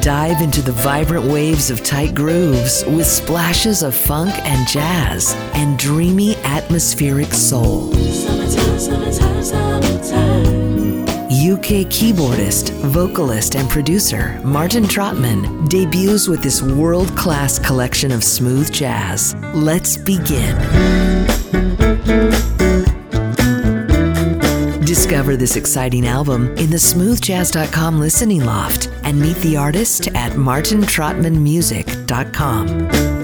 Dive into the vibrant waves of tight grooves with splashes of funk and jazz and dreamy atmospheric soul. UK keyboardist, vocalist, and producer Martin Trotman debuts with this world class collection of smooth jazz. Let's begin. Discover this exciting album in the smoothjazz.com listening loft and meet the artist at martintrotmanmusic.com.